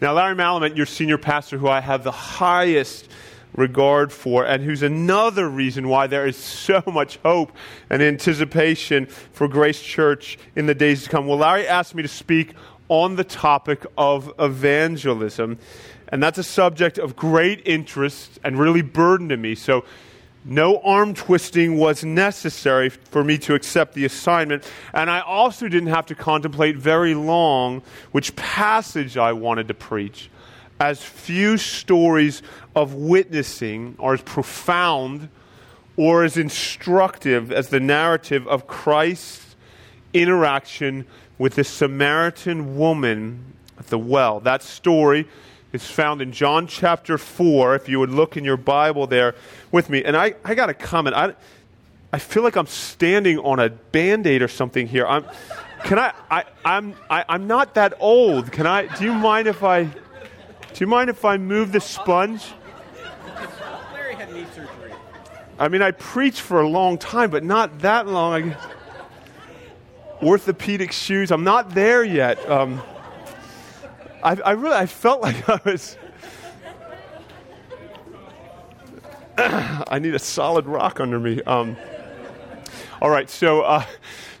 Now, Larry Malamet, your senior pastor, who I have the highest regard for, and who's another reason why there is so much hope and anticipation for Grace Church in the days to come. Well, Larry asked me to speak on the topic of evangelism, and that's a subject of great interest and really burden to me. So, no arm twisting was necessary for me to accept the assignment, and I also didn't have to contemplate very long which passage I wanted to preach as few stories of witnessing are as profound or as instructive as the narrative of Christ's interaction with the Samaritan woman at the well. That story is found in John chapter 4, if you would look in your Bible there with me. And I, I got a comment. I, I feel like I'm standing on a band aid or something here. I'm, can I, I, I'm, I, I'm not that old. Can I, do you mind if I. Do you mind if I move the sponge? Larry had knee surgery. I mean, I preached for a long time, but not that long. I, orthopedic shoes. I'm not there yet. Um, I, I really, I felt like I was. I need a solid rock under me. Um, all right, so uh,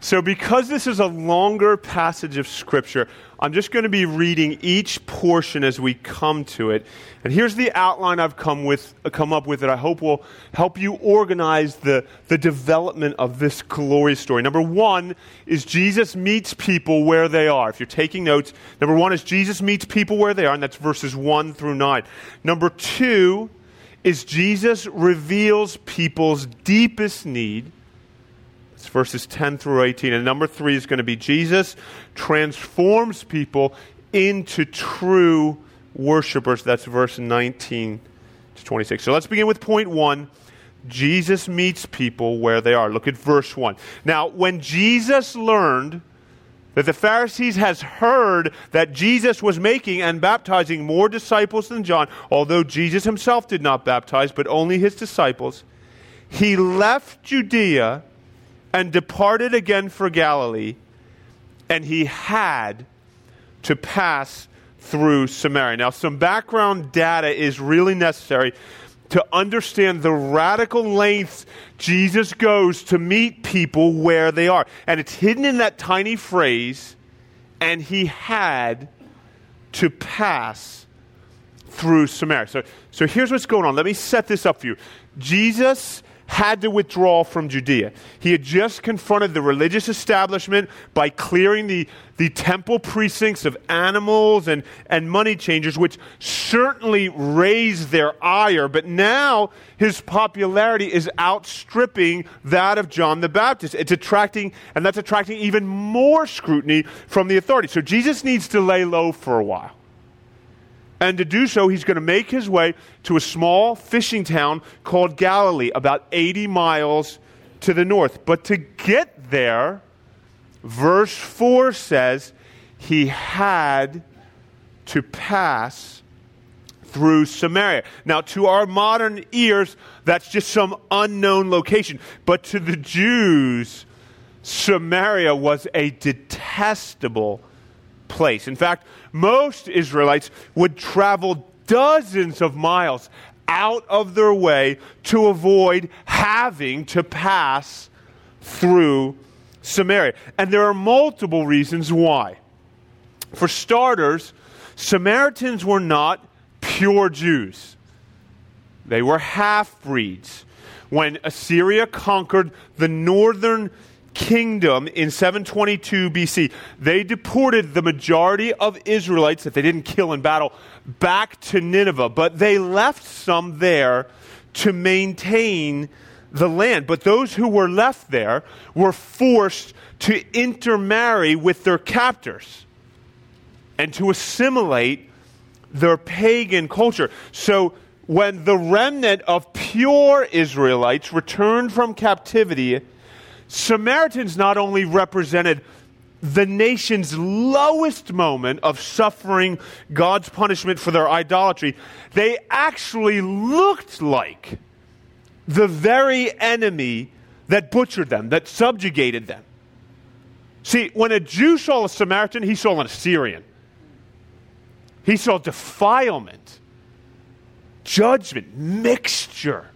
so because this is a longer passage of scripture, I'm just going to be reading each portion as we come to it. And here's the outline I've come, with, come up with that I hope will help you organize the, the development of this glorious story. Number one is Jesus meets people where they are. If you're taking notes, number one is Jesus meets people where they are, and that's verses 1 through 9. Number two is Jesus reveals people's deepest need. It's verses 10 through 18. And number three is going to be Jesus transforms people into true worshipers. That's verse 19 to 26. So let's begin with point one. Jesus meets people where they are. Look at verse 1. Now, when Jesus learned that the Pharisees has heard that Jesus was making and baptizing more disciples than John, although Jesus himself did not baptize, but only his disciples, he left Judea and departed again for Galilee, and he had to pass through Samaria. Now, some background data is really necessary to understand the radical lengths Jesus goes to meet people where they are. And it's hidden in that tiny phrase, and he had to pass through Samaria. So, so here's what's going on. Let me set this up for you. Jesus had to withdraw from Judea. He had just confronted the religious establishment by clearing the, the temple precincts of animals and, and money changers, which certainly raised their ire. But now his popularity is outstripping that of John the Baptist. It's attracting, and that's attracting even more scrutiny from the authorities. So Jesus needs to lay low for a while. And to do so, he's going to make his way to a small fishing town called Galilee, about 80 miles to the north. But to get there, verse 4 says he had to pass through Samaria. Now, to our modern ears, that's just some unknown location. But to the Jews, Samaria was a detestable place. In fact, most Israelites would travel dozens of miles out of their way to avoid having to pass through Samaria. And there are multiple reasons why. For starters, Samaritans were not pure Jews, they were half breeds. When Assyria conquered the northern kingdom in 722 BC, they deported the majority of Israelites that they didn't kill in battle back to Nineveh, but they left some there to maintain the land. But those who were left there were forced to intermarry with their captors and to assimilate their pagan culture. So when the remnant of pure Israelites returned from captivity, Samaritans not only represented the nation's lowest moment of suffering God's punishment for their idolatry, they actually looked like the very enemy that butchered them, that subjugated them. See, when a Jew saw a Samaritan, he saw an Assyrian. He saw defilement, judgment, mixture.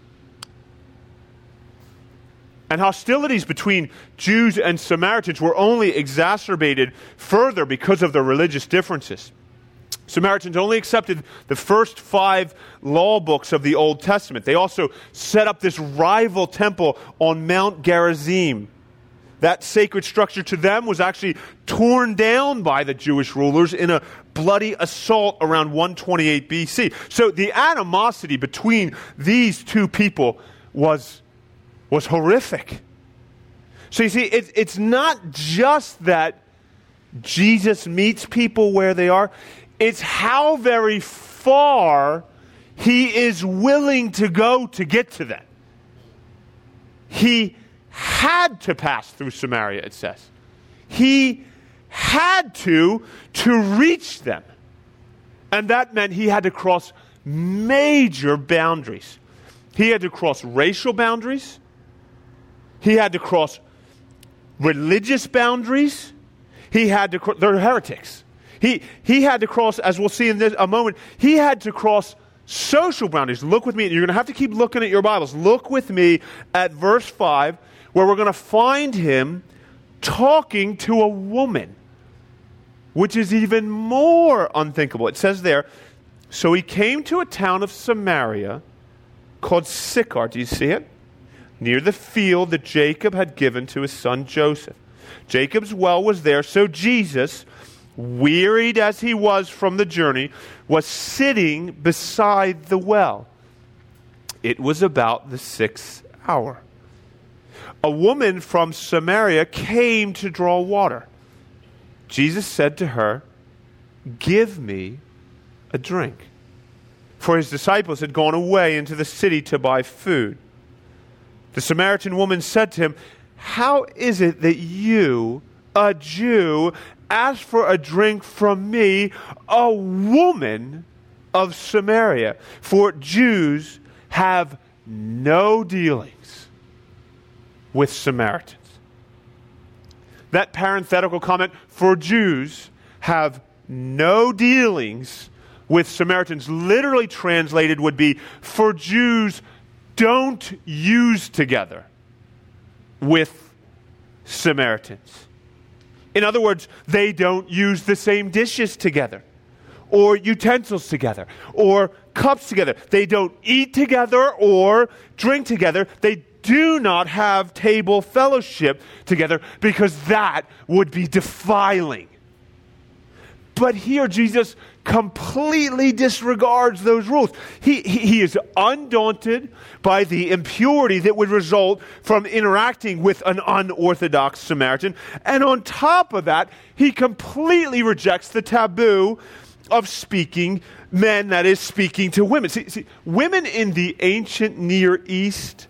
And hostilities between Jews and Samaritans were only exacerbated further because of their religious differences. Samaritans only accepted the first five law books of the Old Testament. They also set up this rival temple on Mount Gerizim. That sacred structure to them was actually torn down by the Jewish rulers in a bloody assault around 128 BC. So the animosity between these two people was, was horrific. So you see, it, it's not just that Jesus meets people where they are, it's how very far he is willing to go to get to them. He had to pass through Samaria, it says. He had to to reach them. And that meant he had to cross major boundaries. He had to cross racial boundaries. He had to cross religious boundaries. He had to, they're heretics. He, he had to cross, as we'll see in this, a moment, he had to cross social boundaries. Look with me. You're going to have to keep looking at your Bibles. Look with me at verse 5, where we're going to find him talking to a woman, which is even more unthinkable. It says there, So he came to a town of Samaria called Sychar. Do you see it? Near the field that Jacob had given to his son Joseph. Jacob's well was there, so Jesus wearied as he was from the journey, was sitting beside the well. It was about the sixth hour. A woman from Samaria came to draw water. Jesus said to her, Give me a drink. For his disciples had gone away into the city to buy food. The Samaritan woman said to him, How is it that you, a Jew, ask for a drink from me, a woman of Samaria. For Jews have no dealings with Samaritans. That parenthetical comment, for Jews have no dealings with Samaritans, literally translated would be, for Jews don't use together with Samaritans. In other words, they don't use the same dishes together, or utensils together, or cups together. They don't eat together or drink together. They do not have table fellowship together because that would be defiling. But here, Jesus completely disregards those rules. He, he, he, is undaunted by the impurity that would result from interacting with an unorthodox Samaritan. And on top of that, he completely rejects the taboo of speaking men, that is, speaking to women. See, see women in the ancient Near East,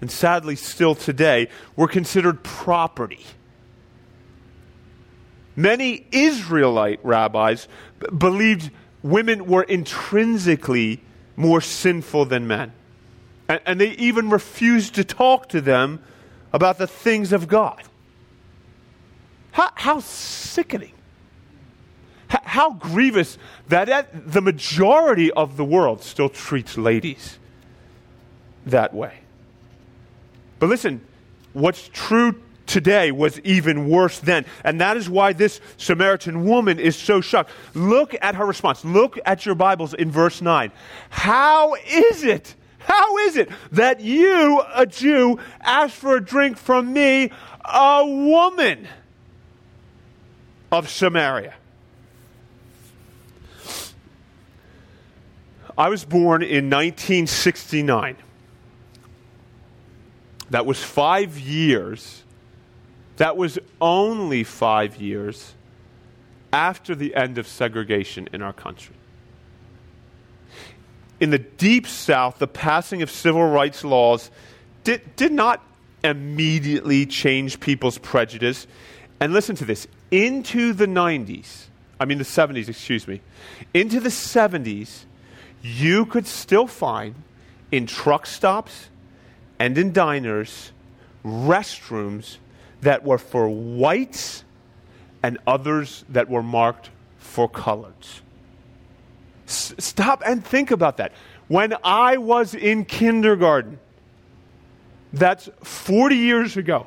and sadly still today, were considered property Many Israelite rabbis b- believed women were intrinsically more sinful than men. And, and they even refused to talk to them about the things of God. How, how sickening. H- how grievous that the majority of the world still treats ladies that way. But listen, what's true today was even worse then. And that is why this Samaritan woman is so shocked. Look at her response. Look at your Bibles in verse 9. How is it? How is it that you, a Jew, ask for a drink from me, a woman of Samaria? I was born in 1969. That was five years that was only five years after the end of segregation in our country. In the deep South, the passing of civil rights laws did, did not immediately change people's prejudice. And listen to this into the 90s, I mean the 70s, excuse me, into the 70s, you could still find in truck stops and in diners restrooms that were for whites and others that were marked for coloreds. S- stop and think about that. When I was in kindergarten, that's 40 years ago,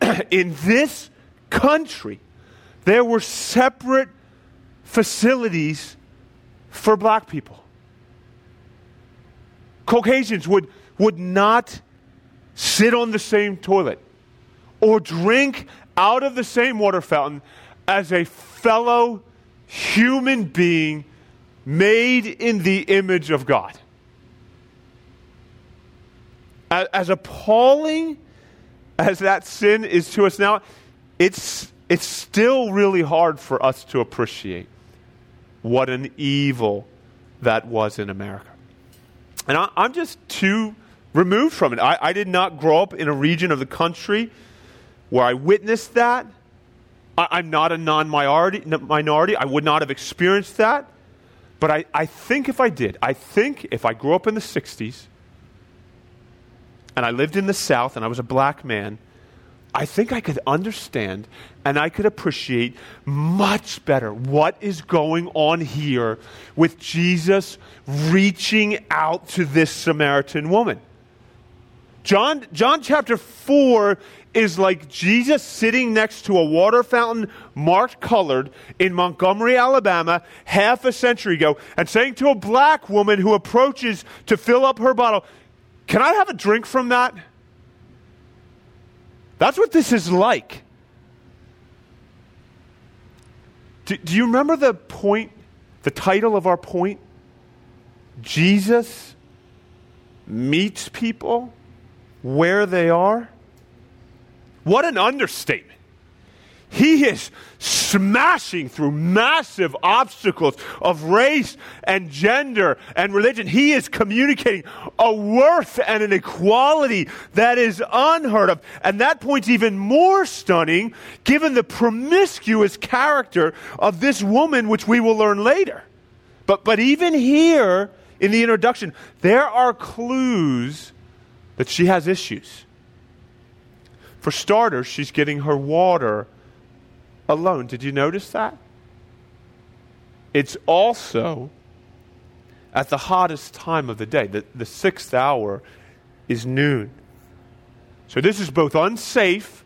in this country, there were separate facilities for black people. Caucasians would, would not sit on the same toilet or drink out of the same water fountain as a fellow human being made in the image of God. As, appalling as that sin is to us now, it's, it's still really hard for us to appreciate what an evil that was in America. And I, am just too removed from it. I, I, did not grow up in a region of the country where I witnessed that. I, am not a non minority. I would not have experienced that. But I, I think if I did, I think if I grew up in the 60s and I lived in the South and I was a black man, I think I could understand and I could appreciate much better what is going on here with Jesus reaching out to this Samaritan woman. John, John chapter 4 is like Jesus sitting next to a water fountain marked colored in Montgomery, Alabama, half a century ago, and saying to a black woman who approaches to fill up her bottle, Can I have a drink from that? That's what this is like. Do, do you remember the point, the title of our point? Jesus meets people where they are? What an understatement. He is smashing through massive obstacles of race and gender and religion. He is communicating a worth and an equality that is unheard of. And that point's even more stunning given the promiscuous character of this woman, which we will learn later. But, but even here in the introduction, there are clues that she has issues. For starters, she's getting her water alone. Did you notice that? It's also at the hottest time of the day. The, the sixth hour is noon. So this is both unsafe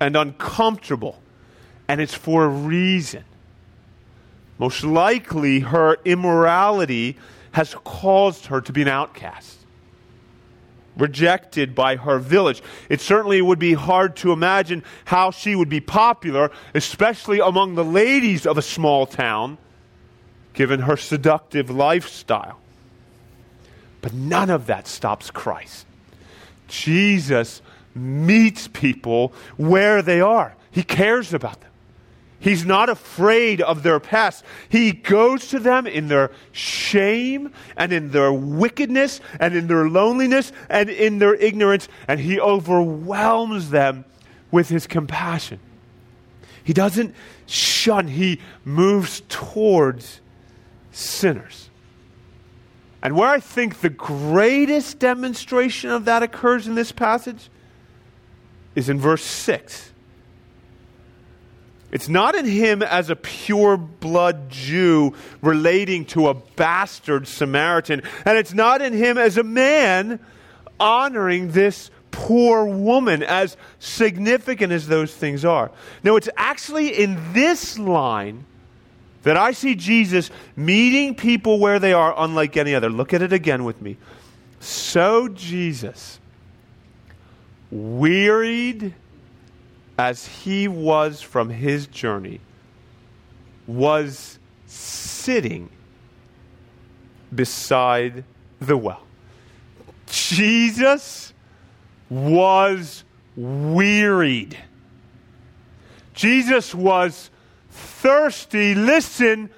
and uncomfortable, and it's for a reason. Most likely, her immorality has caused her to be an outcast rejected by her village. It certainly would be hard to imagine how she would be popular, especially among the ladies of a small town, given her seductive lifestyle. But none of that stops Christ. Jesus meets people where they are, He cares about them. He's not afraid of their past. He goes to them in their shame and in their wickedness and in their loneliness and in their ignorance, and he overwhelms them with his compassion. He doesn't shun, he moves towards sinners. And where I think the greatest demonstration of that occurs in this passage is in verse 6 it's not in him as a pure blood Jew relating to a bastard Samaritan. And it's not in him as a man honoring this poor woman, as significant as those things are. No, it's actually in this line that I see Jesus meeting people where they are, unlike any other. Look at it again with me. So Jesus, wearied as he was from his journey, was sitting beside the well. Jesus was wearied. Jesus was thirsty. Listen,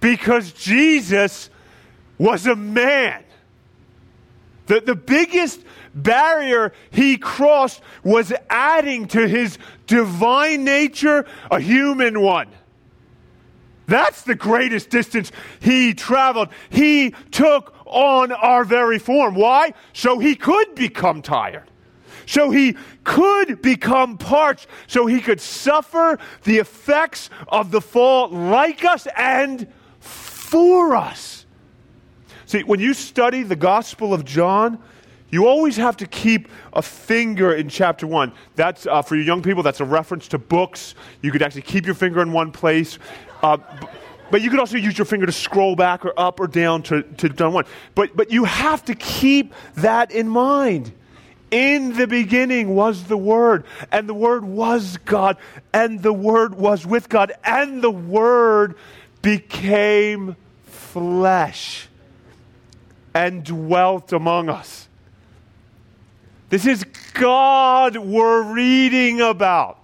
because Jesus was a man. The, the biggest barrier he crossed was adding to his divine nature a human one. That's the greatest distance he traveled. He took on our very form. Why? So he could become tired. so he could become parched, so he could suffer the effects of the fall like us and for us. See, when you study the Gospel of John, you always have to keep a finger in chapter one. That's uh, for you young people. That's a reference to books. You could actually keep your finger in one place. Uh, but you could also use your finger to scroll back or up or down to, to John 1. But, but you have to keep that in mind. In the beginning was the Word, and the Word was God, and the Word was with God, and the Word became flesh and dwelt among us. This is God we're reading about.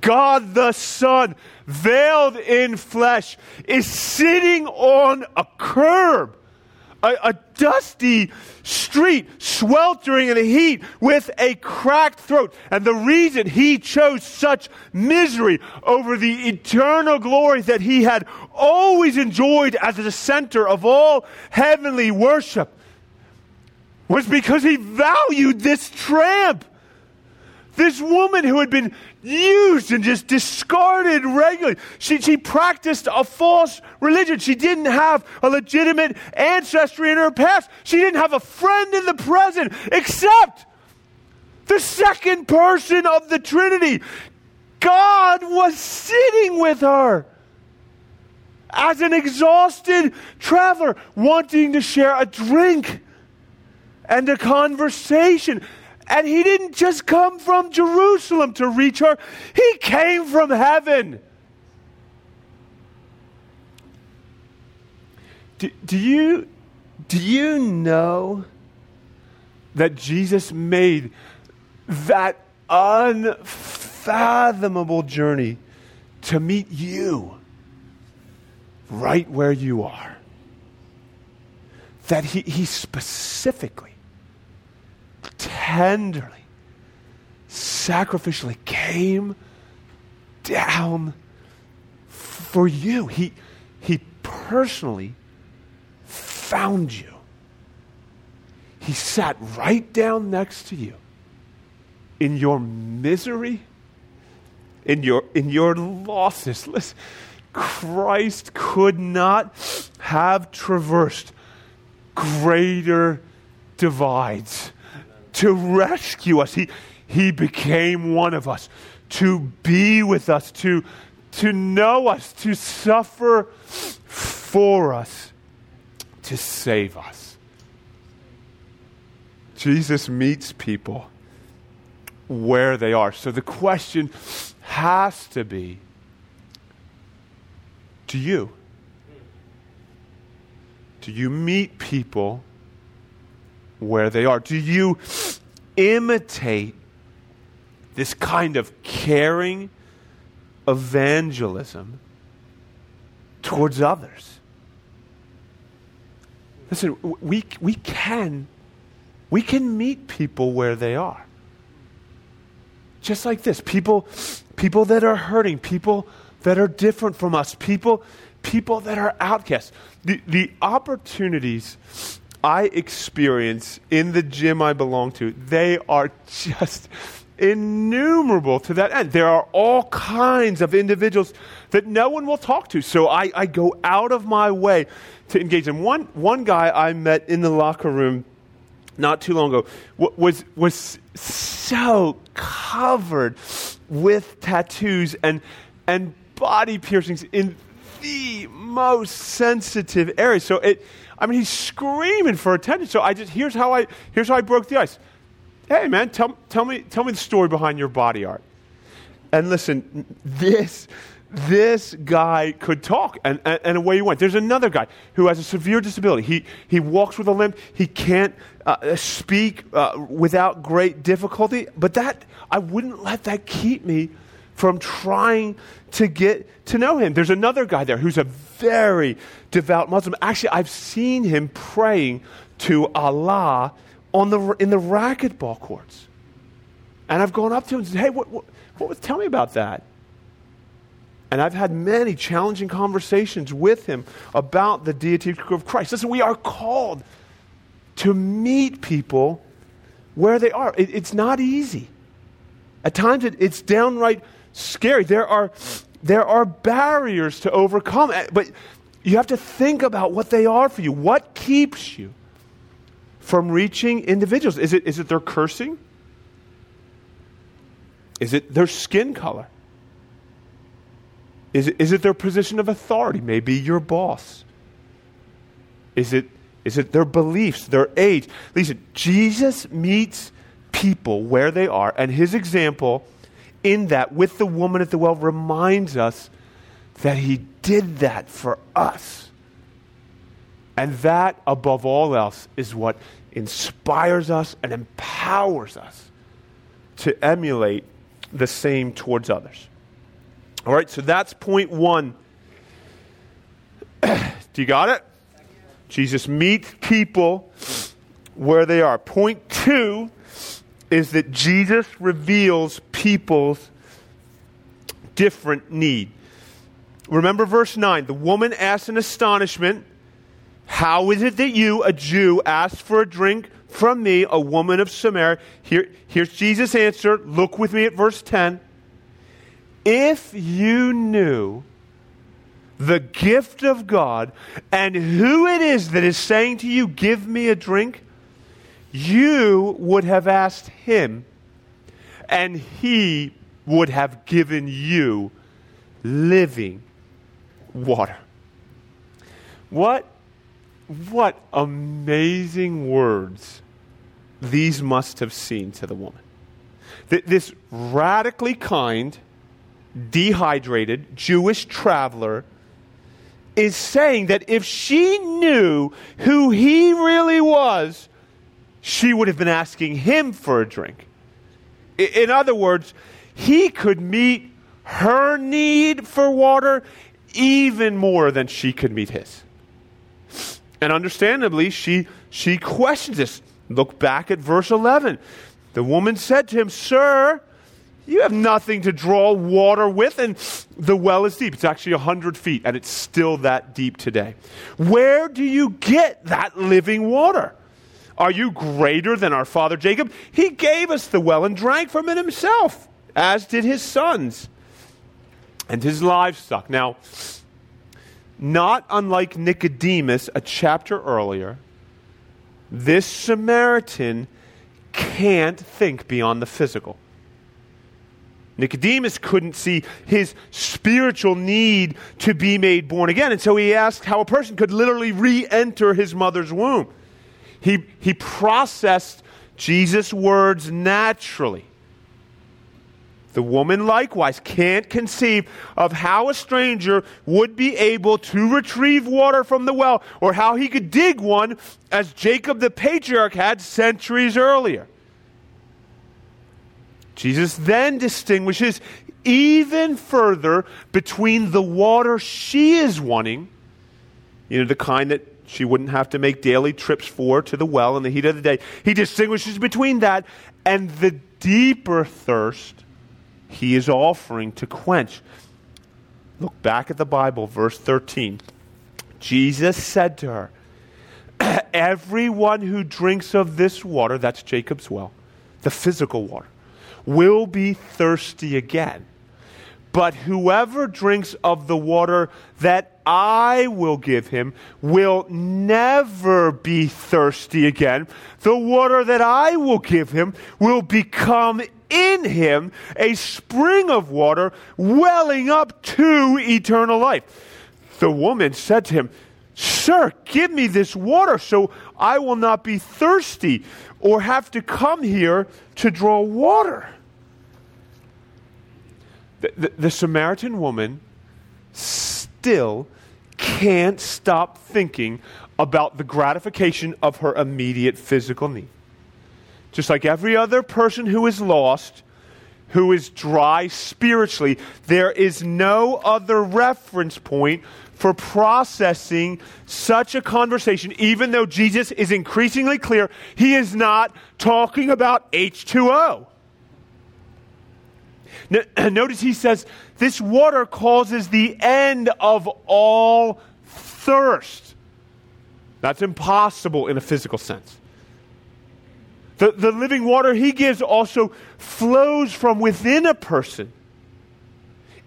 God the Son, veiled in flesh, is sitting on a curb, a, a, dusty street, sweltering in the heat with a cracked throat. And the reason he chose such misery over the eternal glory that he had always enjoyed as the center of all heavenly worship was because he valued this tramp. This woman who had been used and just discarded regularly. She, she practiced a false religion. She didn't have a legitimate ancestry in her past. She didn't have a friend in the present except the second person of the Trinity. God was sitting with her as an exhausted traveler wanting to share a drink and a conversation. And he didn't just come from Jerusalem to reach her, he came from heaven. Do, do, you, do you know that Jesus made that unfathomable journey to meet you right where you are? That he, he specifically tenderly, sacrificially came down for you. He, he personally found you. He sat right down next to you in your misery, in your, in your losses. Listen, Christ could not have traversed greater divides to rescue us. He, he became one of us, to be with us, to, to know us, to suffer for us, to save us. Jesus meets people where they are. So the question has to be do you? Do you meet people where they are? Do you imitate this kind of caring evangelism towards others? Listen, we, we can we can meet people where they are. Just like this. People people that are hurting, people that are different from us, people people that are outcasts. The, the opportunities I experience in the gym I belong to, they are just innumerable to that end. There are all kinds of individuals that no one will talk to. So I, I go out of my way to engage them. One, one guy I met in the locker room not too long ago was, was so covered with tattoos and, and body piercings in the most sensitive areas. So it, I mean, he's screaming for attention. So I just here's how I here's how I broke the ice. Hey, man, tell, tell me tell me the story behind your body art. And listen, this this guy could talk, and, and, and, away he went. There's another guy who has a severe disability. He, he walks with a limp. He can't uh, speak uh, without great difficulty. But that, I wouldn't let that keep me from trying to get to know him. There's another guy there who's a very devout Muslim. Actually, I've seen him praying to Allah on the, in the racquetball courts. And I've gone up to him and said, Hey, what, what, what, tell me about that. And I've had many challenging conversations with him about the deity of Christ. Listen, we are called to meet people where they are. It, it's not easy. At times, it, it's downright scary. There are, there are barriers to overcome, eh, but you have to think about what they are for you. What keeps you from reaching individuals? Is it, is it their cursing? Is it their skin color? Is it, is it their position of authority? Maybe your boss. Is it, is it their beliefs, their age? Listen, Jesus meets people where they are, and his example in that with the woman at the well reminds us that he did that for us. And that, above all else, is what inspires us and empowers us to emulate the same towards others. All right, so that's point one. Do you got it? Jesus meets people where they are. Point two is that Jesus reveals people's different need. Remember verse 9. The woman asked in astonishment, How is it that you, a Jew, ask for a drink from me, a woman of Samaria? Here, here's Jesus' answer. Look with me at verse 10. If you knew the gift of God and who it is that is saying to you, Give me a drink, you would have asked him, and he would have given you living water. What, what amazing words these must have seemed to the woman. Th- this radically kind, dehydrated Jewish traveler is saying that if she knew who he really was, she would have been asking him for a drink. In other words, he could meet her need for water even more than she could meet his. And understandably, she, she questions this. Look back at verse 11. The woman said to him, Sir, you have nothing to draw water with, and the well is deep. It's actually 100 feet, and it's still that deep today. Where do you get that living water? Are you greater than our father Jacob? He gave us the well and drank from it himself, as did his sons and his livestock. Now, not unlike Nicodemus a chapter earlier, this Samaritan can't think beyond the physical. Nicodemus couldn't see his spiritual need to be made born again, and so he asked how a person could literally re enter his mother's womb. He, he processed Jesus' words naturally. The woman likewise can't conceive of how a stranger would be able to retrieve water from the well or how he could dig one as Jacob the patriarch had centuries earlier. Jesus then distinguishes even further between the water she is wanting, you know, the kind that she wouldn't have to make daily trips for to the well in the heat of the day. He distinguishes between that and the deeper thirst he is offering to quench. Look back at the Bible, verse 13. Jesus said to her, Everyone who drinks of this water, that's Jacob's well, the physical water, will be thirsty again. But whoever drinks of the water that I will give him will never be thirsty again. The water that I will give him will become in him a spring of water welling up to eternal life. The woman said to him, Sir, give me this water so I will not be thirsty or have to come here to draw water. The, the, the, Samaritan woman still can't stop thinking about the gratification of her immediate physical need. Just like every other person who is lost, who is dry spiritually, there is no other reference point for processing such a conversation, even though Jesus is increasingly clear he is not talking about H2O. Notice he says, This water causes the end of all thirst. That's impossible in a physical sense. The, the living water he gives also flows from within a person.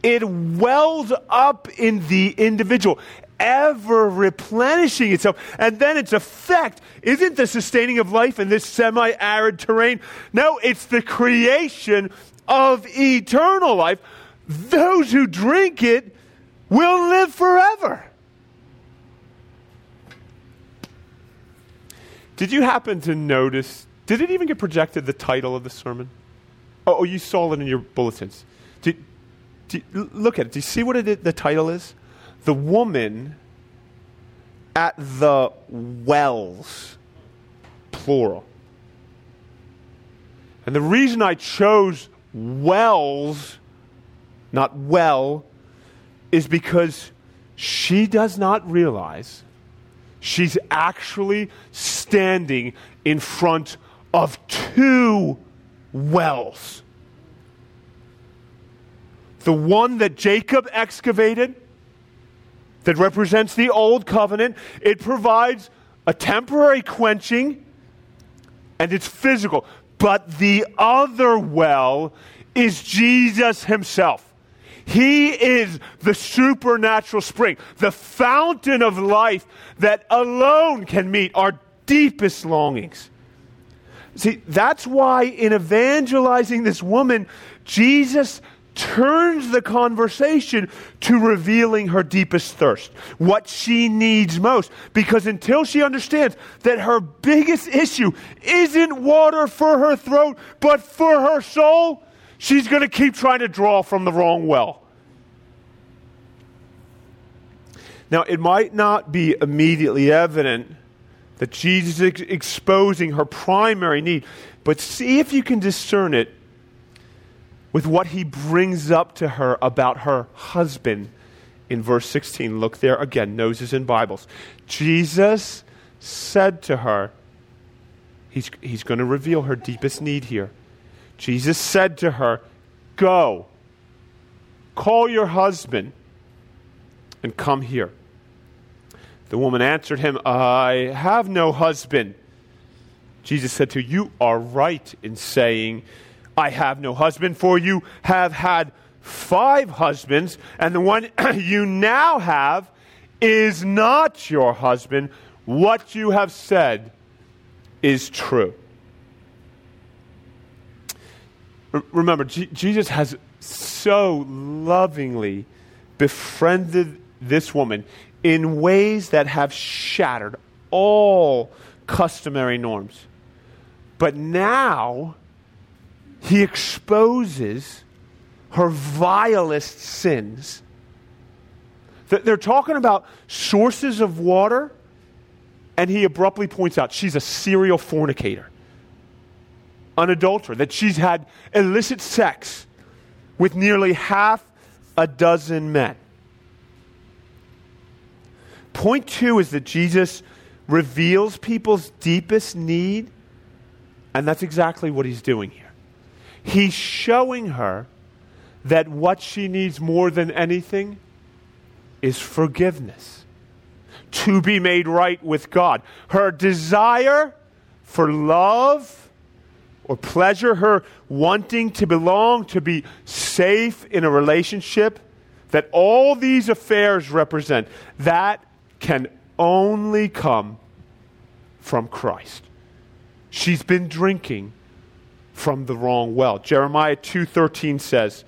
It wells up in the individual, ever replenishing itself. And then its effect isn't the sustaining of life in this semi arid terrain. No, it's the creation of eternal life. Those who drink it will live forever. Did you happen to notice? Did it even get projected the title of the sermon? Oh, oh you saw it in your bulletins. Did, did, look at it. Do you see what it, the title is? The woman at the wells, plural. And the reason I chose wells, not well, is because she does not realize she's actually standing in front of two wells. The one that Jacob excavated, that represents the old covenant, it provides a temporary quenching and it's physical. But the other well is Jesus himself. He is the supernatural spring, the fountain of life that alone can meet our deepest longings. See, that's why in evangelizing this woman, Jesus turns the conversation to revealing her deepest thirst, what she needs most. Because until she understands that her biggest issue isn't water for her throat, but for her soul, she's going to keep trying to draw from the wrong well. Now, it might not be immediately evident that Jesus is exposing her primary need, but see if you can discern it with what he brings up to her about her husband in verse 16. Look there again, noses in Bibles. Jesus said to her, He's, he's going to reveal her deepest need here. Jesus said to her, Go, call your husband, and come here. The woman answered him, I have no husband. Jesus said to her, You are right in saying, I have no husband, for you have had five husbands, and the one you now have is not your husband. What you have said is true. Remember, G- Jesus has so lovingly befriended this woman in ways that have shattered all customary norms. But now, he exposes her vilest sins. They're talking about sources of water, and he abruptly points out she's a serial fornicator, an adulterer, that she's had illicit sex with nearly half a dozen men. Point two is that Jesus reveals people's deepest need, and that's exactly what he's doing here. He's showing her that what she needs more than anything is forgiveness, to be made right with God. Her desire for love or pleasure, her wanting to belong, to be safe in a relationship that all these affairs represent, that can only come from Christ. She's been drinking from the wrong well. Jeremiah 2:13 says,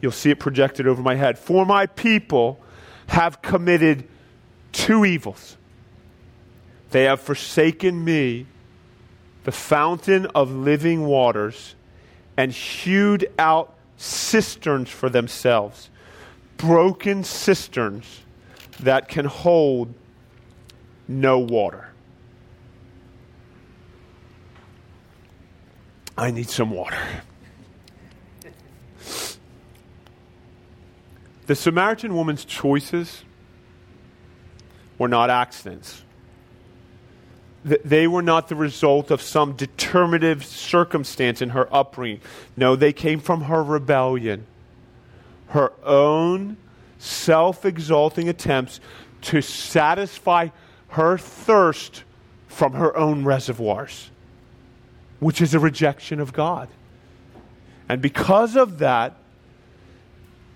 you'll see it projected over my head, "For my people have committed two evils. They have forsaken me, the fountain of living waters, and hewed out cisterns for themselves, broken cisterns that can hold no water." I need some water. The Samaritan woman's choices were not accidents. They were not the result of some determinative circumstance in her upbringing. No, they came from her rebellion, her own self exalting attempts to satisfy her thirst from her own reservoirs. which is a rejection of God. And because of that,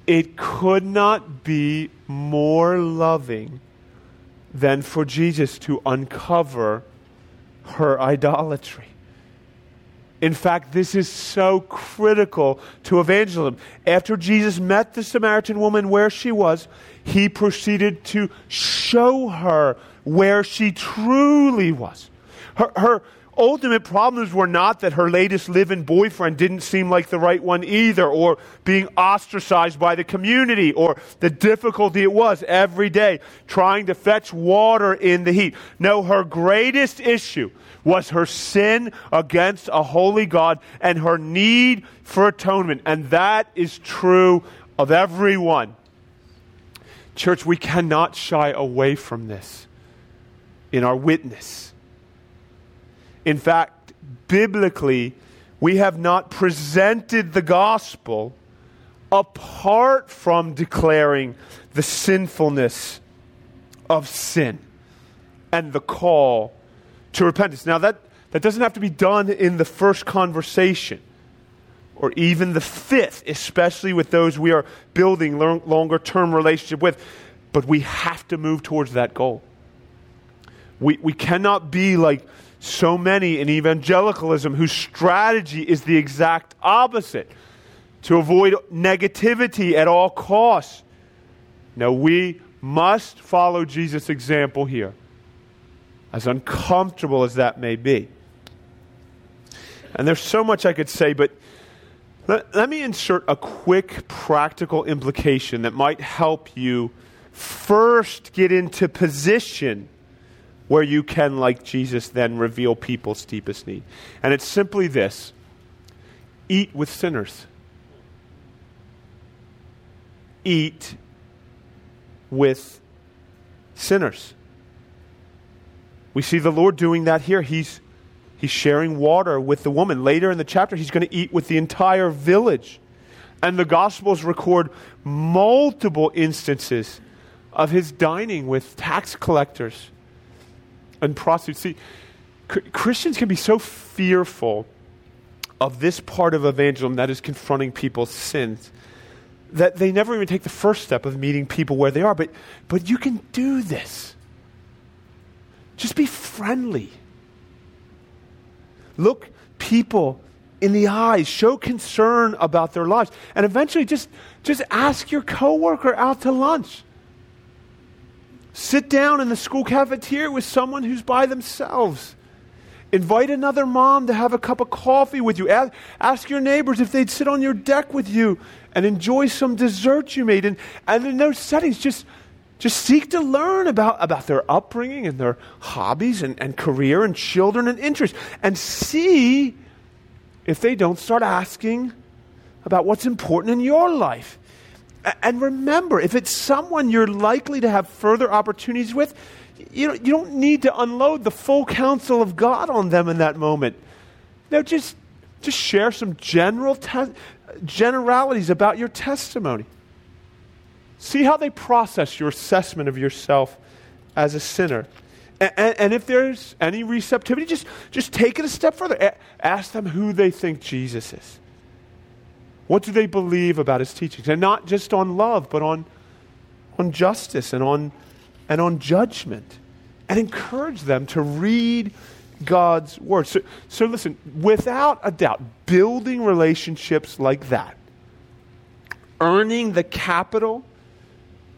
it could not be more loving than for Jesus to uncover her idolatry. In fact, this is so critical to evangelism. After Jesus met the Samaritan woman where she was, he proceeded to show her where she truly was. Her, her ultimate problems were not that her latest live in boyfriend didn't seem like the right one either, or being ostracized by the community, or the difficulty it was every day trying to fetch water in the heat. No, her greatest issue was her sin against a holy God and her need for atonement. And that is true of everyone. Church, we cannot shy away from this in our witness. In fact, biblically, we have not presented the gospel apart from declaring the sinfulness of sin and the call to repentance. Now, that, that doesn't have to be done in the first conversation or even the fifth, especially with those we are building longer term relationship with. But we have to move towards that goal. We, we cannot be like so many in evangelicalism whose strategy is the exact opposite to avoid negativity at all costs. Now, we must follow Jesus' example here, as uncomfortable as that may be. And there's so much I could say, but let, let me insert a quick practical implication that might help you first get into position where you can, like Jesus, then reveal people's deepest need. And it's simply this eat with sinners. Eat with sinners. We see the Lord doing that here. He's, he's sharing water with the woman. Later in the chapter, he's going to eat with the entire village. And the Gospels record multiple instances of his dining with tax collectors and prostitutes. See, Christians can be so fearful of this part of evangelism that is confronting people's sins that they never even take the first step of meeting people where they are. But, but you can do this. Just be friendly. Look people in the eyes, show concern about their lives, and eventually just, just ask your coworker out to lunch. Sit down in the school cafeteria with someone who's by themselves. Invite another mom to have a cup of coffee with you. Ask, your neighbors if they'd sit on your deck with you and enjoy some dessert you made. And, and in those settings, just, just seek to learn about, about their upbringing and their hobbies and, and career and children and interests. And see if they don't start asking about what's important in your life. And remember, if it's someone you're likely to have further opportunities with, you, know, you don't need to unload the full counsel of God on them in that moment. Now, just, just share some general te- generalities about your testimony. See how they process your assessment of yourself as a sinner. And, and, and, if there's any receptivity, just, just take it a step further. Ask them who they think Jesus is. What do they believe about his teachings? And not just on love, but on, on justice and on, and on judgment. And encourage them to read God's word. So, so listen, without a doubt, building relationships like that, earning the capital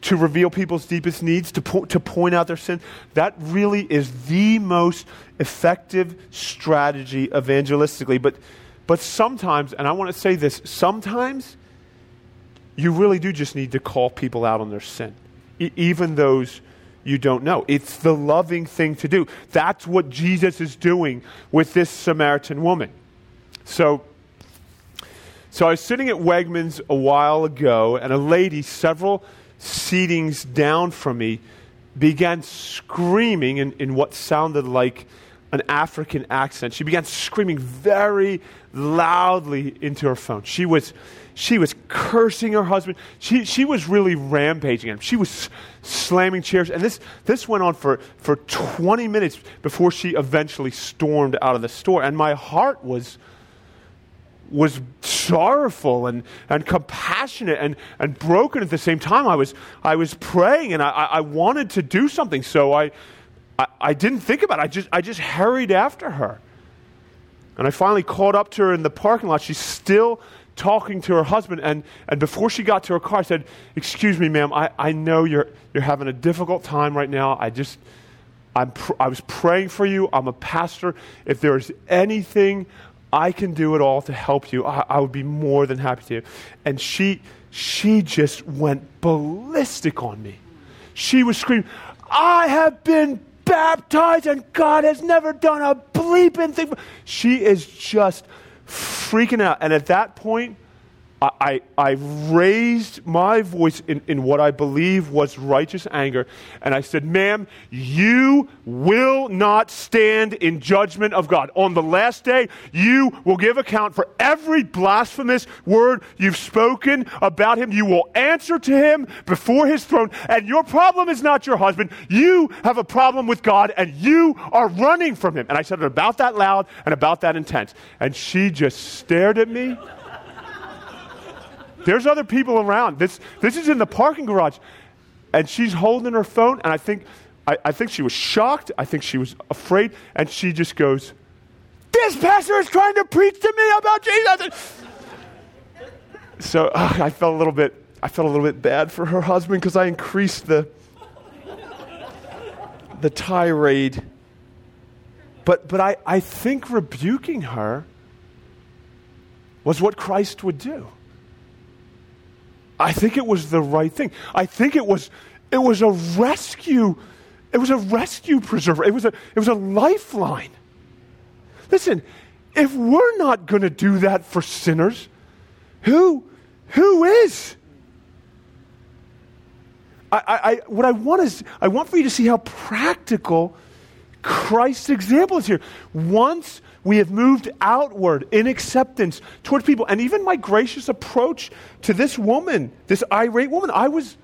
to reveal people's deepest needs, to, po- to point out their sin, that really is the most effective strategy evangelistically. But but sometimes, and I want to say this, sometimes you really do just need to call people out on their sin, e- even those you don't know. It's the loving thing to do. That's what Jesus is doing with this Samaritan woman. So, so I was sitting at Wegmans a while ago, and a lady, several seatings down from me, began screaming in, in what sounded like an African accent. She began screaming very loudly into her phone. She was, she was cursing her husband. She, she was really rampaging him. She was slamming chairs. And this, this went on for, for 20 minutes before she eventually stormed out of the store. And my heart was, was sorrowful and, and compassionate and, and broken at the same time. I was, I was praying and I, I wanted to do something. So I, I, I didn't think about it. I just, I just hurried after her. And I finally caught up to her in the parking lot. She's still talking to her husband. And, and before she got to her car, I said, Excuse me, ma'am, I, I know you're, you're having a difficult time right now. I just, I'm pr- I was praying for you. I'm a pastor. If there's anything I can do at all to help you, I, I would be more than happy to. And she, she just went ballistic on me. She was screaming, I have been baptized and God has never done a bleeping thing. She is just freaking out. And at that point, I, I, raised my voice in, in what I believe was righteous anger, and I said, Ma'am, you will not stand in judgment of God. On the last day, you will give account for every blasphemous word you've spoken about him. You will answer to him before his throne, and your problem is not your husband. You have a problem with God, and you are running from him. And I said it about that loud and about that intense. And she just stared at me. There's other people around. This, this is in the parking garage. And she's holding her phone, and I think, I, I think she was shocked. I think she was afraid. And she just goes, This pastor is trying to preach to me about Jesus. So uh, I felt a little bit, I felt a little bit bad for her husband because I increased the, the tirade. But, but I, I think rebuking her was what Christ would do. I think it was the right thing. I think it was it was a rescue. It was a rescue preserver. It was a it was a lifeline. Listen, if we're not going to do that for sinners, who who is? I, I, what I want is I want for you to see how practical Christ's example is here. Once we have moved outward in acceptance toward people. And even my gracious approach to this woman, this irate woman, I was.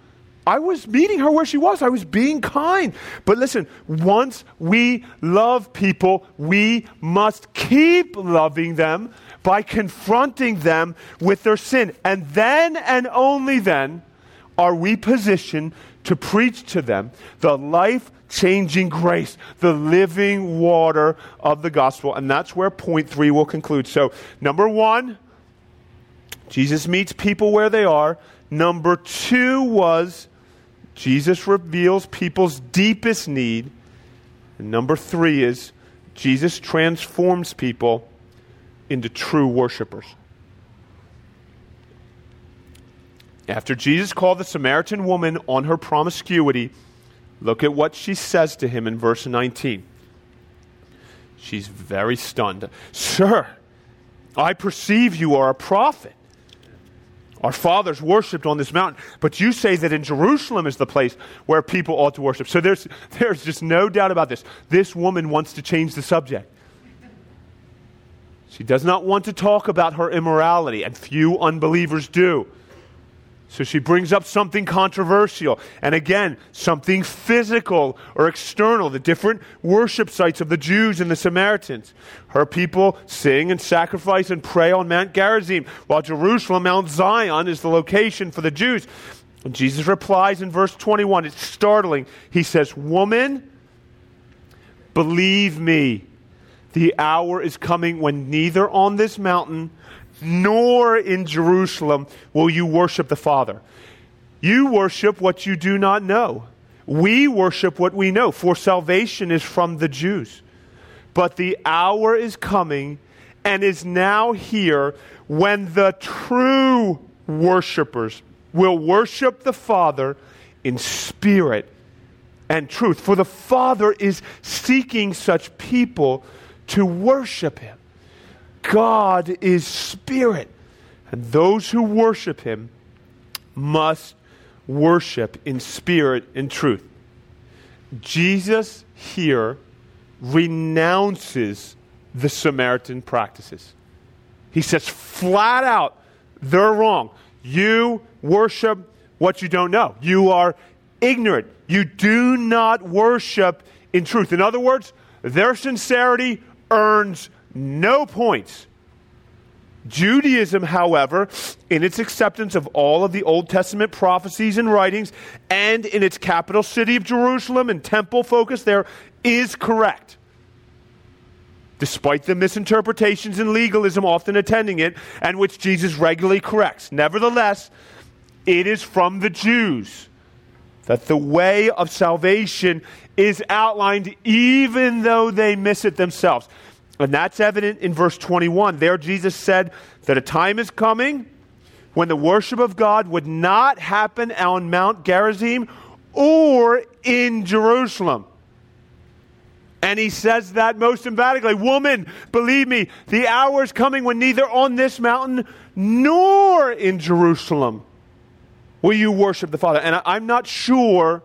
I was meeting her where she was. I was being kind. But listen, once we love people, we must keep loving them by confronting them with their sin. And then and only then are we positioned to preach to them the life changing grace, the living water of the gospel. And that's where point three will conclude. So, number one, Jesus meets people where they are. Number two was Jesus reveals people's deepest need. And number three is Jesus transforms people into true worshipers. After Jesus called the Samaritan woman on her promiscuity, Look at what she says to him in verse 19. She's very stunned. Sir, I perceive you are a prophet. Our fathers worshipped on this mountain, but you say that in Jerusalem is the place where people ought to worship. So there's, there's just no doubt about this. This woman wants to change the subject. She does not want to talk about her immorality, and few unbelievers do. So she brings up something controversial. And again, something physical or external, the different worship sites of the Jews and the Samaritans. Her people sing and sacrifice and pray on Mount Gerizim, while Jerusalem, Mount Zion, is the location for the Jews. And Jesus replies in verse 21. It's startling. He says, Woman, believe me, the hour is coming when neither on this mountain nor in Jerusalem will you worship the Father. You worship what you do not know. We worship what we know, for salvation is from the Jews. But the hour is coming and is now here when the true worshipers will worship the Father in spirit and truth. For the Father is seeking such people to worship Him. God is spirit, and those who worship him must worship in spirit and truth. Jesus here renounces the Samaritan practices. He says flat out, they're wrong. You worship what you don't know. You are ignorant. You do not worship in truth. In other words, their sincerity earns no points. Judaism, however, in its acceptance of all of the Old Testament prophecies and writings, and in its capital city of Jerusalem and temple focus there, is correct. Despite the misinterpretations and legalism often attending it, and which Jesus regularly corrects. Nevertheless, it is from the Jews that the way of salvation is outlined even though they miss it themselves. And that's evident in verse 21. There, Jesus said that a time is coming when the worship of God would not happen on Mount Gerizim or in Jerusalem. And he says that most emphatically Woman, believe me, the hour is coming when neither on this mountain nor in Jerusalem will you worship the Father. And I'm not sure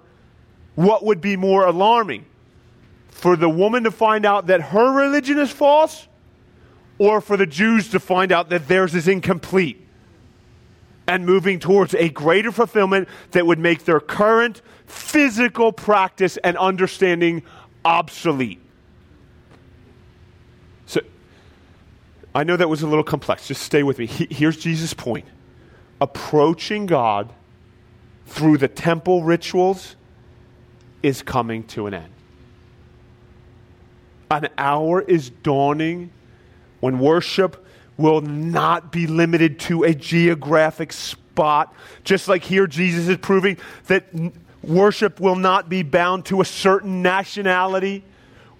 what would be more alarming for the woman to find out that her religion is false or for the Jews to find out that theirs is incomplete and moving towards a greater fulfillment that would make their current physical practice and understanding obsolete. So, I know that was a little complex. Just stay with me. He, here's Jesus' point approaching God through the temple rituals is coming to an end. An hour is dawning when worship will not be limited to a geographic spot. Just like here, Jesus is proving that worship will not be bound to a certain nationality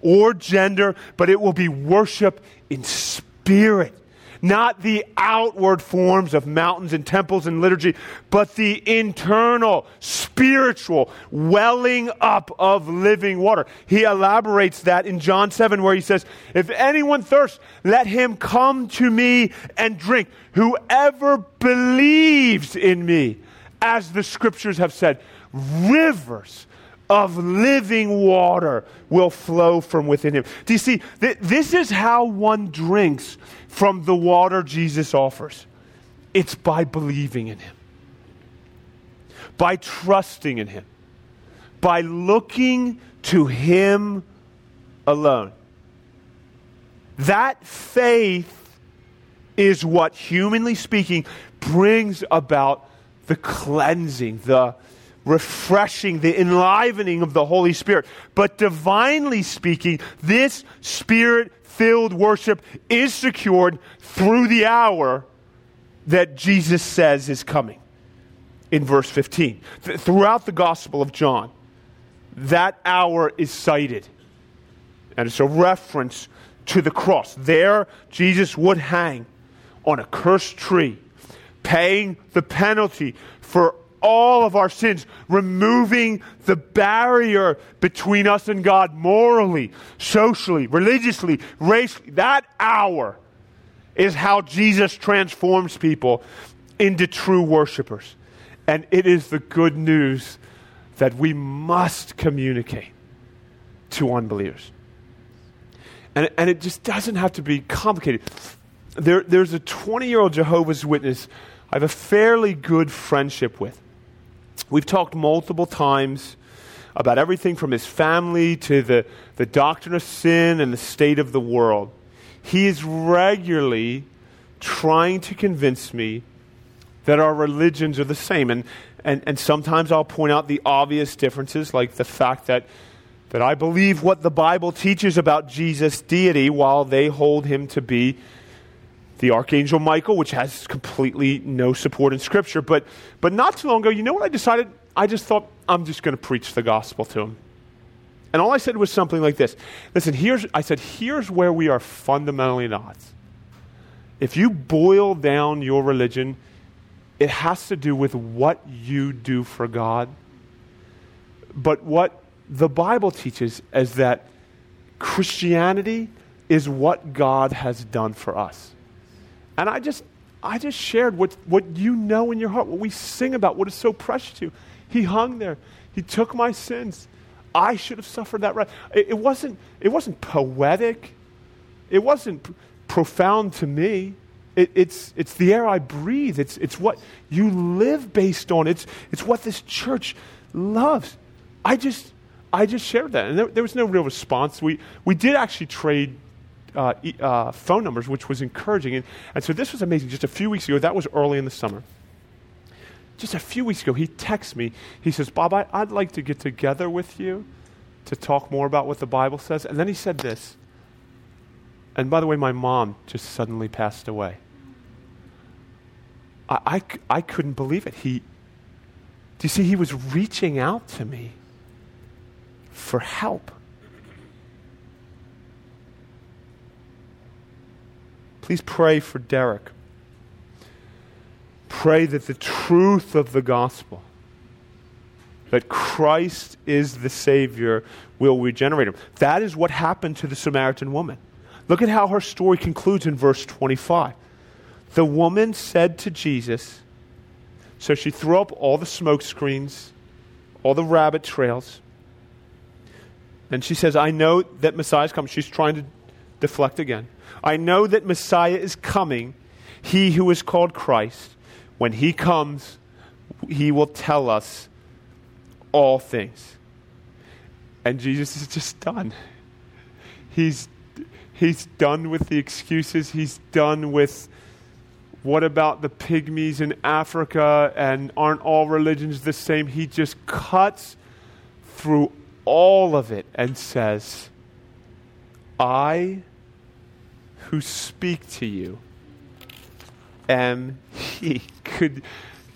or gender, but it will be worship in spirit not the outward forms of mountains and temples and liturgy, but the internal, spiritual welling up of living water. He elaborates that in John 7, where he says, If anyone thirsts, let him come to me and drink. Whoever believes in me, as the scriptures have said, rivers of living water will flow from within him. Do you see? Th- this is how one drinks from the water Jesus offers it's by believing in him, by trusting in him, by looking to him alone. That faith is what, humanly speaking, brings about the cleansing, the refreshing, the enlivening of the Holy Spirit. But divinely speaking, this spirit filled worship is secured through the hour that Jesus says is coming in verse 15. Th- throughout the Gospel of John, that hour is cited. And it's a reference to the cross. There, Jesus would hang on a cursed tree, paying the penalty for all of our sins, removing the barrier between us and God morally, socially, religiously, racially. That hour is how Jesus transforms people into true worshipers. And it is the good news that we must communicate to unbelievers. And, and it just doesn't have to be complicated. There, there's a 20 year old Jehovah's Witness I have a fairly good friendship with. We've talked multiple times about everything from his family to the, the doctrine of sin and the state of the world. He is regularly trying to convince me that our religions are the same. And, and, and sometimes I'll point out the obvious differences, like the fact that, that I believe what the Bible teaches about Jesus' deity while they hold him to be the archangel Michael, which has completely no support in Scripture. But, but not too long ago, you know what I decided? I just thought, I'm just going to preach the gospel to him. And all I said was something like this Listen, here's, I said, here's where we are fundamentally not. If you boil down your religion, it has to do with what you do for God. But what the Bible teaches is that Christianity is what God has done for us. And I just, I just shared what, what you know in your heart, what we sing about, what is so precious to you. He hung there. He took my sins. I should have suffered that wrath. It, it wasn't, it wasn't poetic. It wasn't profound to me. It, it's, it's the air I breathe. It's, it's what you live based on. It's, it's what this church loves. I just, I just shared that. And there, there was no real response. We, we did actually trade uh, uh, phone numbers, which was encouraging. And, and so this was amazing. Just a few weeks ago, that was early in the summer. Just a few weeks ago, he texts me. He says, Bob, I, I'd like to get together with you to talk more about what the Bible says. And then he said this. And by the way, my mom just suddenly passed away. I I couldn't believe it. He, do you see, he was reaching out to me for help. Please pray for Derek. Pray that the truth of the gospel, that Christ is the Savior, will regenerate him. That is what happened to the Samaritan woman. Look at how her story concludes in verse 25. The woman said to Jesus, so she threw up all the smoke screens, all the rabbit trails, and she says, I know that Messiah is coming. She's trying to deflect again. I know that Messiah is coming, he who is called Christ. When he comes, he will tell us all things. And Jesus is just done. He's, he's done with the excuses. He's done with what about the pygmies in Africa and aren't all religions the same? He just cuts through all of it and says, I who speak to you And he. Could,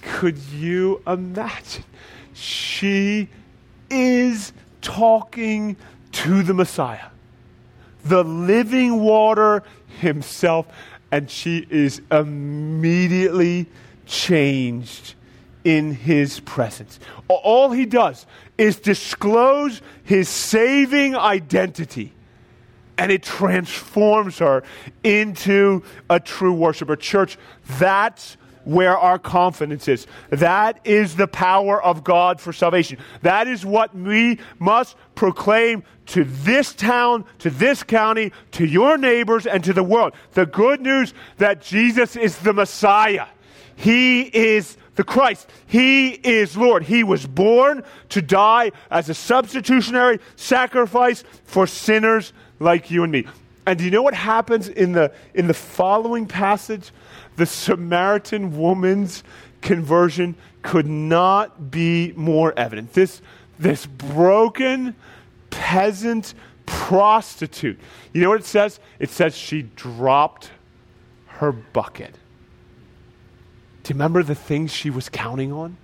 could you imagine? She is talking to the Messiah, the living water himself, and she is immediately changed in his presence. All he does is disclose his saving identity and it transforms her into a true worshiper. Church, that's where our confidence is. That is the power of God for salvation. That is what we must proclaim to this town, to this county, to your neighbors, and to the world. The good news that Jesus is the Messiah. He is the Christ. He is Lord. He was born to die as a substitutionary sacrifice for sinners like you and me. And do you know what happens in the, in the following passage? The Samaritan woman's conversion could not be more evident. This, this broken peasant prostitute. You know what it says? It says she dropped her bucket. Do you remember the things she was counting on?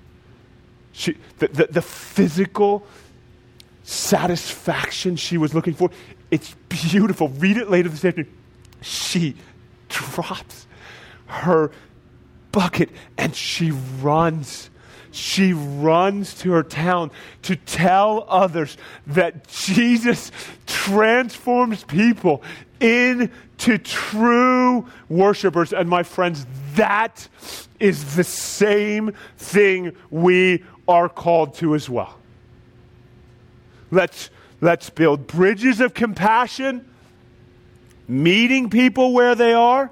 She, the, the, the physical satisfaction she was looking for. It's beautiful. Read it later this afternoon. She drops her bucket and she runs. She runs to her town to tell others that Jesus transforms people into true worshipers. And my friends, that is the same thing we are called to as well. Let's, let's build bridges of compassion, meeting people where they are.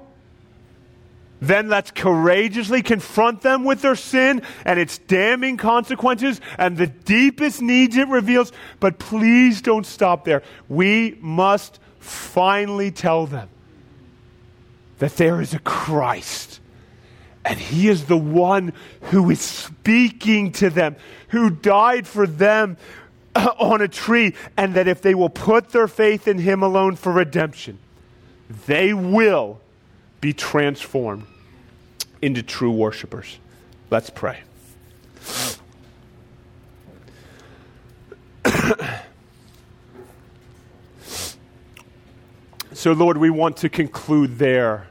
Then let's courageously confront them with their sin and its damning consequences and the deepest needs it reveals. But please don't stop there. We must finally tell them that there is a Christ. And he is the one who is speaking to them, who died for them Uh, on a tree, and that if they will put their faith in him alone for redemption, they will be transformed into true worshipers. Let's pray. so, Lord, we want to conclude there.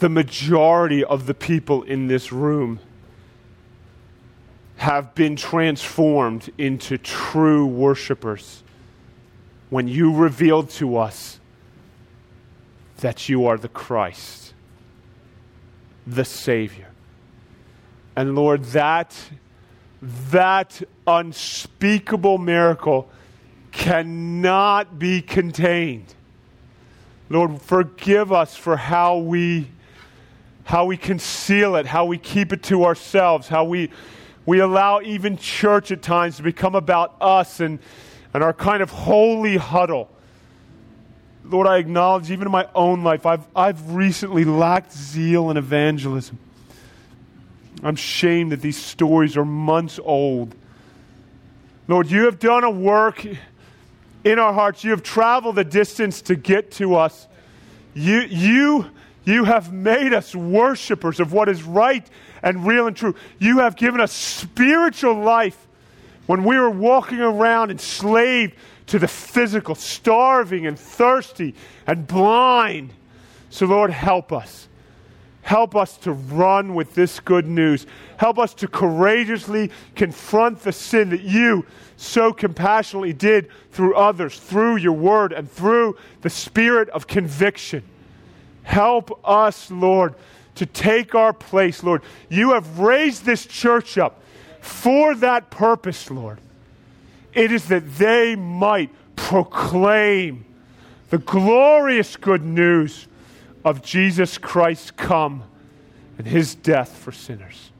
The majority of the people in this room have been transformed into true worshipers when you revealed to us that you are the Christ, the Savior. And Lord, that that unspeakable miracle cannot be contained. Lord, forgive us for how we how we conceal it, how we keep it to ourselves, how we we allow even church at times to become about us and, and our kind of holy huddle. Lord, I acknowledge even in my own life, I've, I've recently lacked zeal in evangelism. I'm ashamed that these stories are months old. Lord, you have done a work in our hearts. You have traveled the distance to get to us. You, you, you have made us worshipers of what is right and real and true. You have given us spiritual life when we were walking around enslaved to the physical, starving and thirsty and blind. So, Lord, help us. Help us to run with this good news. Help us to courageously confront the sin that you so compassionately did through others, through your word, and through the spirit of conviction. Help us, Lord, to take our place, Lord. You have raised this church up for that purpose, Lord. It is that they might proclaim the glorious good news of Jesus Christ come and his death for sinners.